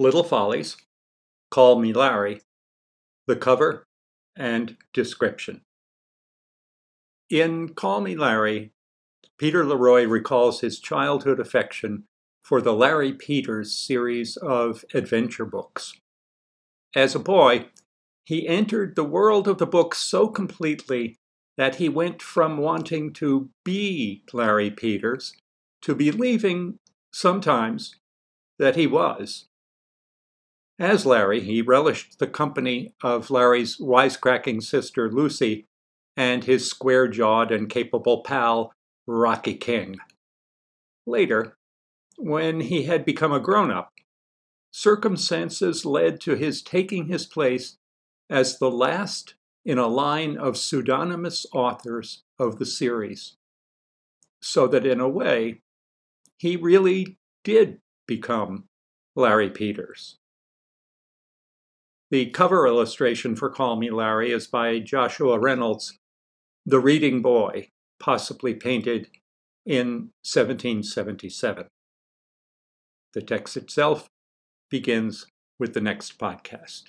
Little Follies, Call Me Larry, the cover, and description. In Call Me Larry, Peter Leroy recalls his childhood affection for the Larry Peters series of adventure books. As a boy, he entered the world of the books so completely that he went from wanting to be Larry Peters to believing sometimes that he was. As Larry, he relished the company of Larry's wisecracking sister Lucy and his square jawed and capable pal Rocky King. Later, when he had become a grown up, circumstances led to his taking his place as the last in a line of pseudonymous authors of the series. So that in a way, he really did become Larry Peters. The cover illustration for Call Me Larry is by Joshua Reynolds, the reading boy, possibly painted in 1777. The text itself begins with the next podcast.